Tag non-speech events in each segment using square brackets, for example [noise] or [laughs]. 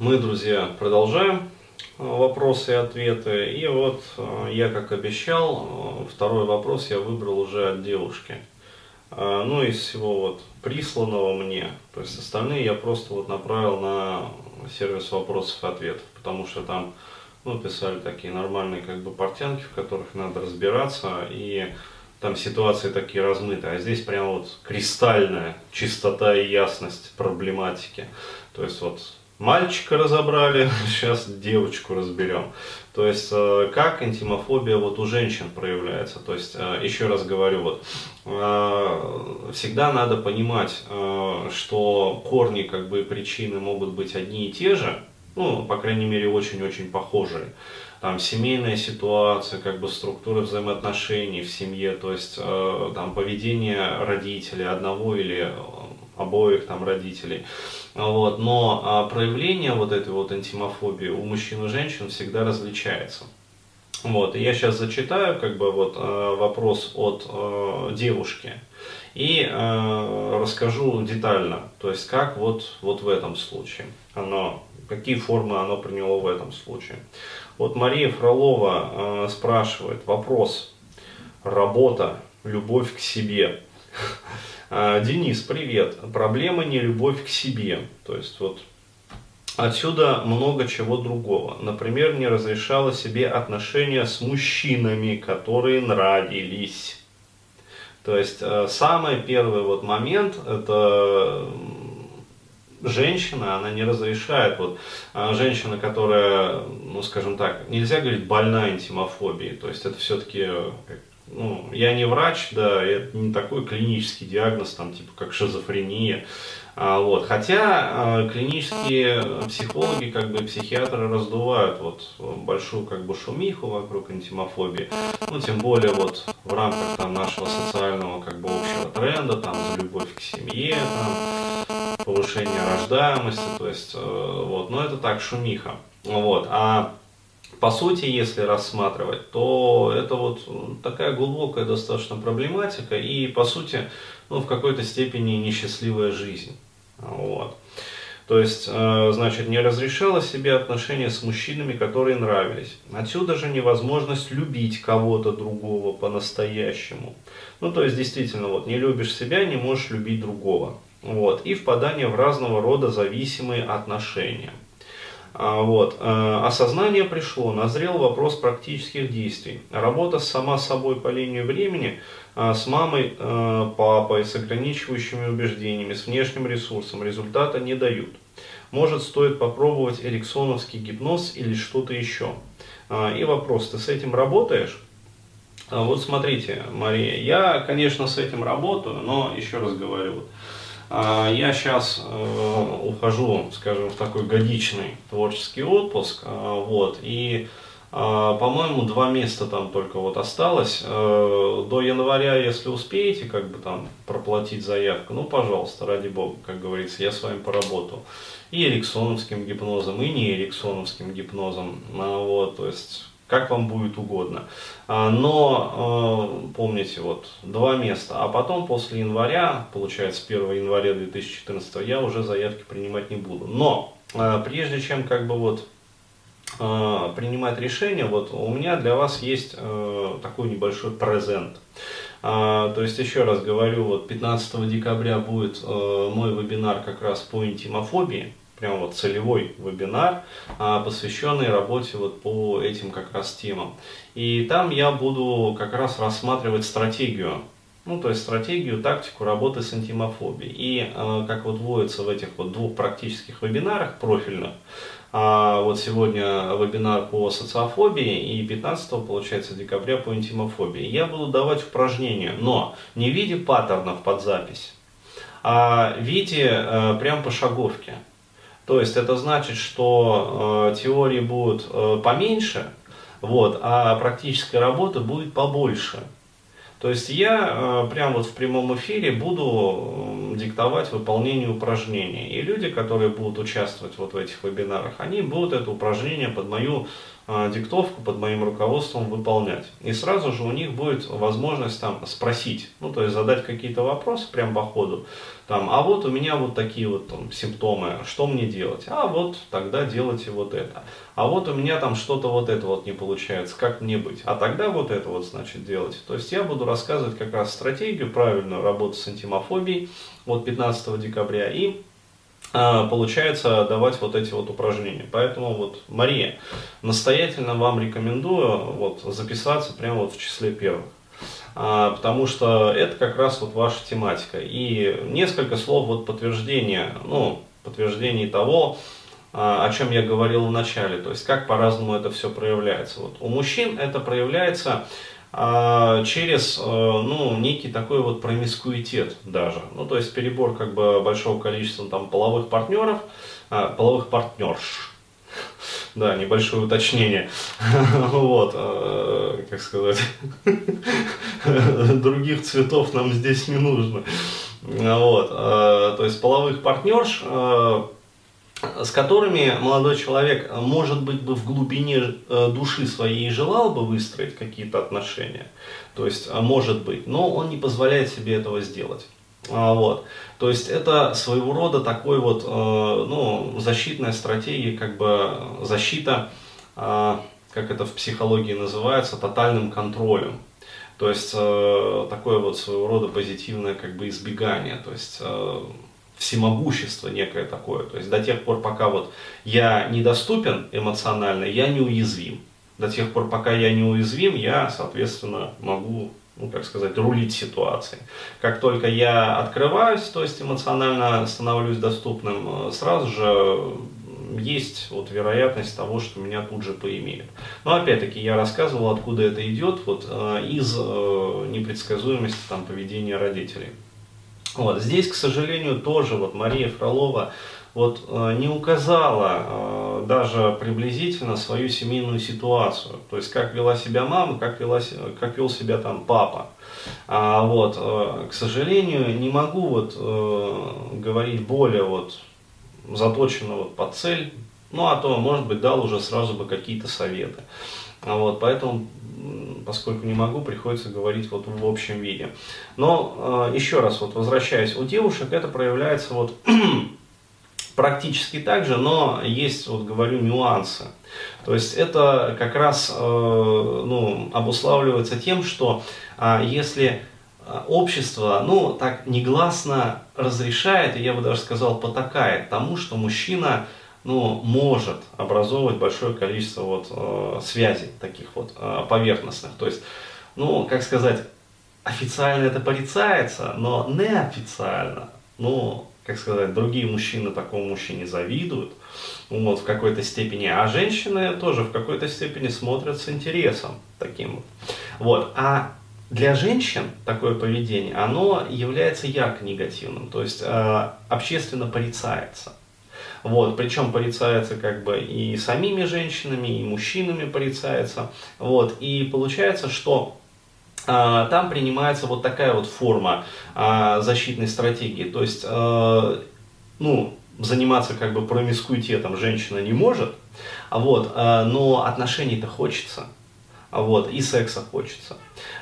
Мы, друзья, продолжаем э, вопросы и ответы. И вот э, я, как обещал, э, второй вопрос я выбрал уже от девушки. Ну, из всего вот присланного мне. То есть остальные я просто вот направил на сервис вопросов и ответов, потому что там ну, писали такие нормальные как бы портянки, в которых надо разбираться, и там ситуации такие размытые, а здесь прям вот кристальная чистота и ясность проблематики. То есть вот мальчика разобрали, [laughs] сейчас девочку разберем. То есть, э, как интимофобия вот у женщин проявляется. То есть, э, еще раз говорю, вот, э, всегда надо понимать, что корни, как бы, причины могут быть одни и те же, ну, по крайней мере, очень-очень похожие. Там семейная ситуация, как бы структура взаимоотношений в семье, то есть там поведение родителей одного или обоих там родителей. Вот, но а, проявление вот этой вот антимофобии у мужчин и женщин всегда различается. Вот, и я сейчас зачитаю как бы вот э, вопрос от э, девушки и э, расскажу детально, то есть как вот, вот в этом случае оно, какие формы оно приняло в этом случае. Вот Мария Фролова э, спрашивает, вопрос, работа, любовь к себе. [laughs] А, Денис, привет. Проблема не любовь к себе. То есть вот Отсюда много чего другого. Например, не разрешала себе отношения с мужчинами, которые нравились. То есть э, самый первый вот момент это женщина, она не разрешает, вот а женщина, которая, ну скажем так, нельзя говорить больная интимофобией, то есть это все-таки ну, я не врач, да, это не такой клинический диагноз, там, типа, как шизофрения, а, вот. Хотя а, клинические психологи, как бы психиатры раздувают вот большую как бы шумиху вокруг антимофобии, ну тем более вот в рамках там нашего социального как бы общего тренда, там за любовь к семье, там повышение рождаемости, то есть э, вот, но это так шумиха, вот. А по сути, если рассматривать, то это вот такая глубокая достаточно проблематика и, по сути, ну, в какой-то степени несчастливая жизнь. Вот. То есть, э, значит, не разрешала себе отношения с мужчинами, которые нравились. Отсюда же невозможность любить кого-то другого по-настоящему. Ну, то есть, действительно, вот, не любишь себя, не можешь любить другого. Вот. И впадание в разного рода зависимые отношения. А, вот. Э, осознание пришло, назрел вопрос практических действий. Работа сама собой по линии времени, а, с мамой, э, папой, с ограничивающими убеждениями, с внешним ресурсом результата не дают. Может, стоит попробовать эриксоновский гипноз или что-то еще. А, и вопрос, ты с этим работаешь? Вот смотрите, Мария, я, конечно, с этим работаю, но еще раз говорю, а, я сейчас э, ухожу, скажем, в такой годичный творческий отпуск, а, вот, и, а, по-моему, два места там только вот осталось. Э, до января, если успеете, как бы там проплатить заявку, ну, пожалуйста, ради бога, как говорится, я с вами поработал. И эриксоновским гипнозом, и не эриксоновским гипнозом, вот, то есть как вам будет угодно. А, но а, помните, вот два места, а потом после января, получается 1 января 2014, я уже заявки принимать не буду. Но а, прежде чем как бы вот принимать решение, вот у меня для вас есть такой небольшой презент. То есть, еще раз говорю, вот 15 декабря будет мой вебинар как раз по интимофобии прям вот целевой вебинар, а, посвященный работе вот по этим как раз темам. И там я буду как раз рассматривать стратегию, ну то есть стратегию, тактику работы с антимофобией. И а, как вот вводится в этих вот двух практических вебинарах профильных, а вот сегодня вебинар по социофобии и 15 получается декабря по интимофобии. Я буду давать упражнения, но не в виде паттернов под запись, а в виде э, прям пошаговки. То есть это значит, что э, теории будут э, поменьше, вот, а практической работы будет побольше. То есть я э, прямо вот в прямом эфире буду э, диктовать выполнение упражнений. И люди, которые будут участвовать вот в этих вебинарах, они будут это упражнение под мою э, диктовку, под моим руководством выполнять. И сразу же у них будет возможность там спросить, ну то есть задать какие-то вопросы прямо по ходу. Там, а вот у меня вот такие вот там, симптомы, что мне делать? А вот тогда делайте вот это. А вот у меня там что-то вот это вот не получается, как мне быть? А тогда вот это вот значит делать. То есть я буду рассказывать как раз стратегию правильную работы с антимофобией от 15 декабря и а, получается давать вот эти вот упражнения. Поэтому вот, Мария, настоятельно вам рекомендую вот записаться прямо вот в числе первых. А, потому что это как раз вот ваша тематика. И несколько слов вот подтверждения, ну, подтверждений того, а, о чем я говорил в начале, то есть как по-разному это все проявляется. Вот у мужчин это проявляется а, через ну, некий такой вот промискуитет даже. Ну, то есть перебор как бы большого количества там половых партнеров, половых партнерш, да, небольшое уточнение. [laughs] Вот, э, как сказать, [laughs] других цветов нам здесь не нужно. Вот, э, то есть половых партнерш, э, с которыми молодой человек, может быть, бы в глубине души своей желал бы выстроить какие-то отношения. То есть, может быть, но он не позволяет себе этого сделать. А, вот. То есть это своего рода такой вот, э, ну, защитная стратегия, как бы защита, э, как это в психологии называется, тотальным контролем. То есть э, такое вот своего рода позитивное как бы избегание, то есть всемогущество некое такое. То есть до тех пор, пока вот я недоступен эмоционально, я неуязвим. До тех пор, пока я неуязвим, я, соответственно, могу ну, как сказать, рулить ситуацией. Как только я открываюсь, то есть эмоционально становлюсь доступным, э, сразу же есть вот вероятность того, что меня тут же поимеют. Но опять-таки я рассказывал, откуда это идет, вот э, из э, непредсказуемости там, поведения родителей. Вот. Здесь, к сожалению, тоже вот Мария Фролова вот э, не указала э, даже приблизительно свою семейную ситуацию. То есть, как вела себя мама, как, вела, как вел себя там папа. А, вот, э, к сожалению, не могу вот говорить более вот заточенно вот под цель. Ну, а то, может быть, дал уже сразу бы какие-то советы. А вот, поэтому, поскольку не могу, приходится говорить вот в общем виде. Но еще раз, вот возвращаясь, у девушек это проявляется вот [clears throat] практически так же, но есть, вот говорю, нюансы. То есть это как раз э, ну, обуславливается тем, что э, если общество, ну, так негласно разрешает, и я бы даже сказал, потакает тому, что мужчина, ну, может образовывать большое количество вот э, связей таких вот э, поверхностных. То есть, ну, как сказать, официально это порицается, но неофициально, ну, как сказать, другие мужчины такому мужчине завидуют, вот, в какой-то степени, а женщины тоже в какой-то степени смотрят с интересом таким вот. Вот, а для женщин такое поведение, оно является ярко негативным, то есть э, общественно порицается. Вот, причем порицается как бы и самими женщинами, и мужчинами порицается. Вот, и получается, что а, там принимается вот такая вот форма а, защитной стратегии. То есть, а, ну, заниматься как бы промискуитетом женщина не может, вот, но отношений-то хочется, вот, и секса хочется.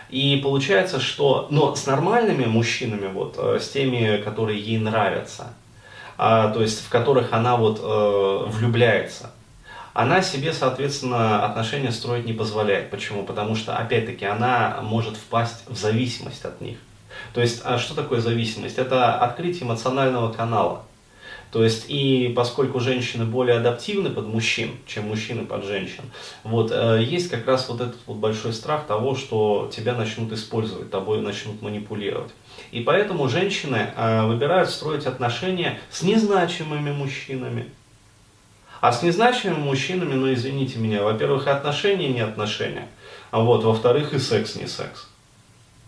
И получается, что, но с нормальными мужчинами, вот, с теми, которые ей нравятся, то есть в которых она вот влюбляется, она себе, соответственно, отношения строить не позволяет. Почему? Потому что, опять-таки, она может впасть в зависимость от них. То есть, а что такое зависимость? Это открытие эмоционального канала. То есть, и поскольку женщины более адаптивны под мужчин, чем мужчины под женщин, вот, э, есть как раз вот этот вот большой страх того, что тебя начнут использовать, тобой начнут манипулировать. И поэтому женщины э, выбирают строить отношения с незначимыми мужчинами, а с незначимыми мужчинами, ну извините меня, во-первых, и отношения не отношения, а вот, во-вторых, и секс не секс.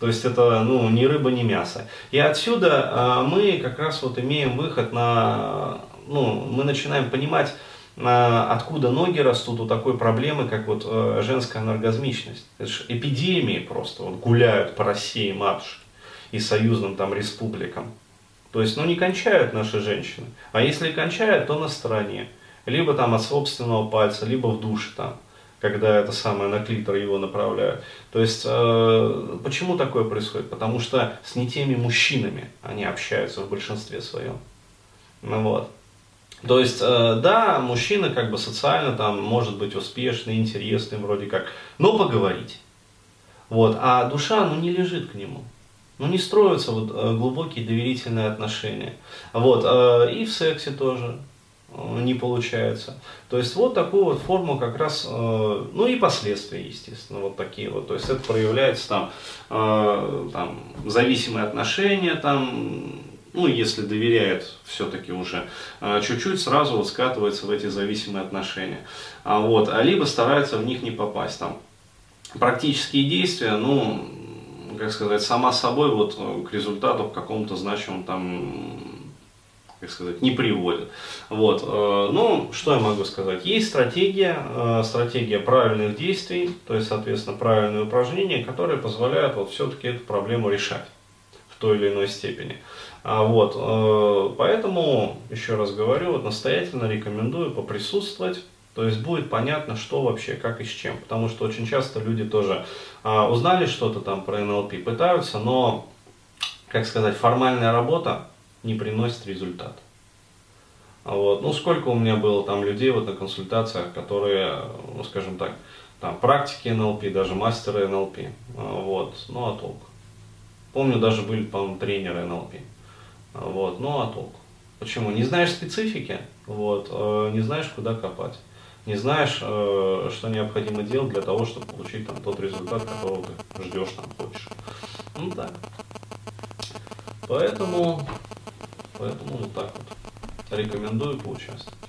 То есть это ну, ни рыба, ни мясо. И отсюда э, мы как раз вот имеем выход на, ну, мы начинаем понимать, э, откуда ноги растут у такой проблемы, как вот женская анаргазмичность. Это же эпидемии просто вот гуляют по России матушки и союзным там республикам. То есть, ну не кончают наши женщины. А если кончают, то на стороне либо там от собственного пальца, либо в душе там. когда это самое на клитор его направляют. То есть, э, почему такое происходит? Потому что с не теми мужчинами они общаются в большинстве своем. Ну вот. То есть, э, да, мужчина как бы социально там может быть успешный, интересный вроде как, но поговорить. Вот, а душа, ну, не лежит к нему. Ну, не строятся вот э, глубокие доверительные отношения. Вот, э, и в сексе тоже не получается. То есть вот такую вот форму как раз, ну и последствия, естественно, вот такие вот. То есть это проявляется там, там зависимые отношения, там ну, если доверяет все-таки уже, чуть-чуть сразу вот скатывается в эти зависимые отношения. А вот, а либо старается в них не попасть. Там практические действия, ну, как сказать, сама собой вот э, к результату к какому-то значимому там как сказать, не приводит. Вот. Э, ну, что я могу сказать? Есть стратегия, э, стратегия правильных действий, то есть, соответственно, правильные упражнения, которые позволяют вот все-таки эту проблему решать в той или иной степени. А вот, поэтому, еще раз говорю, вот настоятельно рекомендую поприсутствовать, то есть будет понятно, что вообще, как и с чем. Потому что очень часто люди тоже а, узнали что-то там про НЛП, пытаются, но, как сказать, формальная работа не приносит результат. Вот. Ну, сколько у меня было там людей вот на консультациях, которые, ну, скажем так, там практики НЛП, даже мастеры НЛП. Вот. Ну, а толк. Помню, даже были, по-моему, тренеры НЛП. Вот, ну а толку? Почему? Не знаешь специфики, вот, э, не знаешь, куда копать, не знаешь, э, что необходимо делать для того, чтобы получить там, тот результат, которого ты ждешь, там, хочешь. Ну так. Поэтому, поэтому вот так вот. Рекомендую поучаствовать.